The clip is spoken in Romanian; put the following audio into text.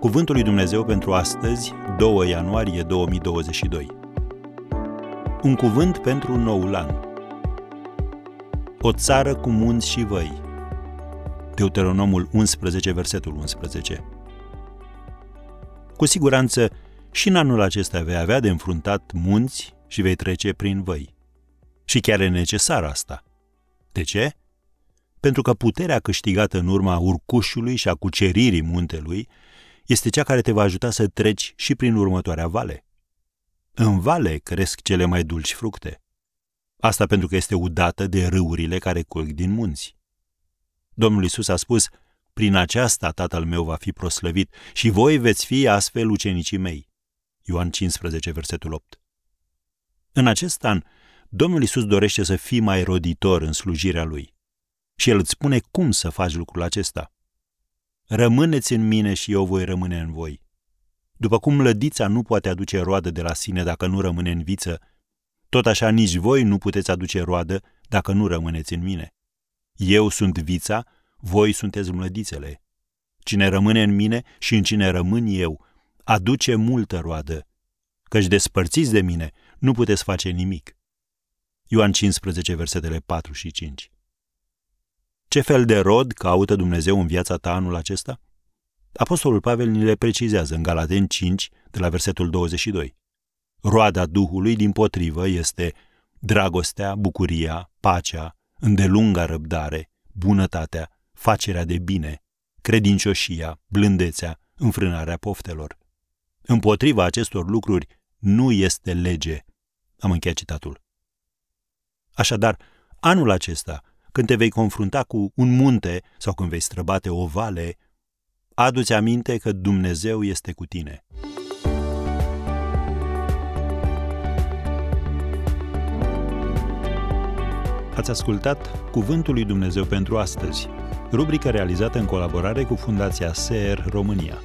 Cuvântul lui Dumnezeu pentru astăzi, 2 ianuarie 2022. Un cuvânt pentru noul an. O țară cu munți și văi. Deuteronomul 11, versetul 11. Cu siguranță, și în anul acesta vei avea de înfruntat munți și vei trece prin văi. Și chiar e necesar asta. De ce? Pentru că puterea câștigată în urma urcușului și a cuceririi muntelui este cea care te va ajuta să treci și prin următoarea vale. În vale cresc cele mai dulci fructe. Asta pentru că este udată de râurile care curg din munți. Domnul Isus a spus, prin aceasta tatăl meu va fi proslăvit și voi veți fi astfel ucenicii mei. Ioan 15, versetul 8. În acest an, Domnul Isus dorește să fii mai roditor în slujirea Lui. Și El îți spune cum să faci lucrul acesta. Rămâneți în mine și eu voi rămâne în voi. După cum lădița nu poate aduce roadă de la sine dacă nu rămâne în viță, tot așa nici voi nu puteți aduce roadă dacă nu rămâneți în mine. Eu sunt vița, voi sunteți mlădițele. Cine rămâne în mine și în cine rămân eu, aduce multă roadă, căci despărțiți de mine, nu puteți face nimic. Ioan 15, versetele 4 și 5. Ce fel de rod caută Dumnezeu în viața ta anul acesta? Apostolul Pavel ni le precizează în Galaten 5, de la versetul 22. Roada Duhului, din potrivă, este dragostea, bucuria, pacea, îndelunga răbdare, bunătatea, facerea de bine, credincioșia, blândețea, înfrânarea poftelor. Împotriva acestor lucruri nu este lege. Am încheiat citatul. Așadar, anul acesta, când te vei confrunta cu un munte sau când vei străbate o vale, adu-ți aminte că Dumnezeu este cu tine. Ați ascultat Cuvântul lui Dumnezeu pentru astăzi, rubrica realizată în colaborare cu Fundația SER România.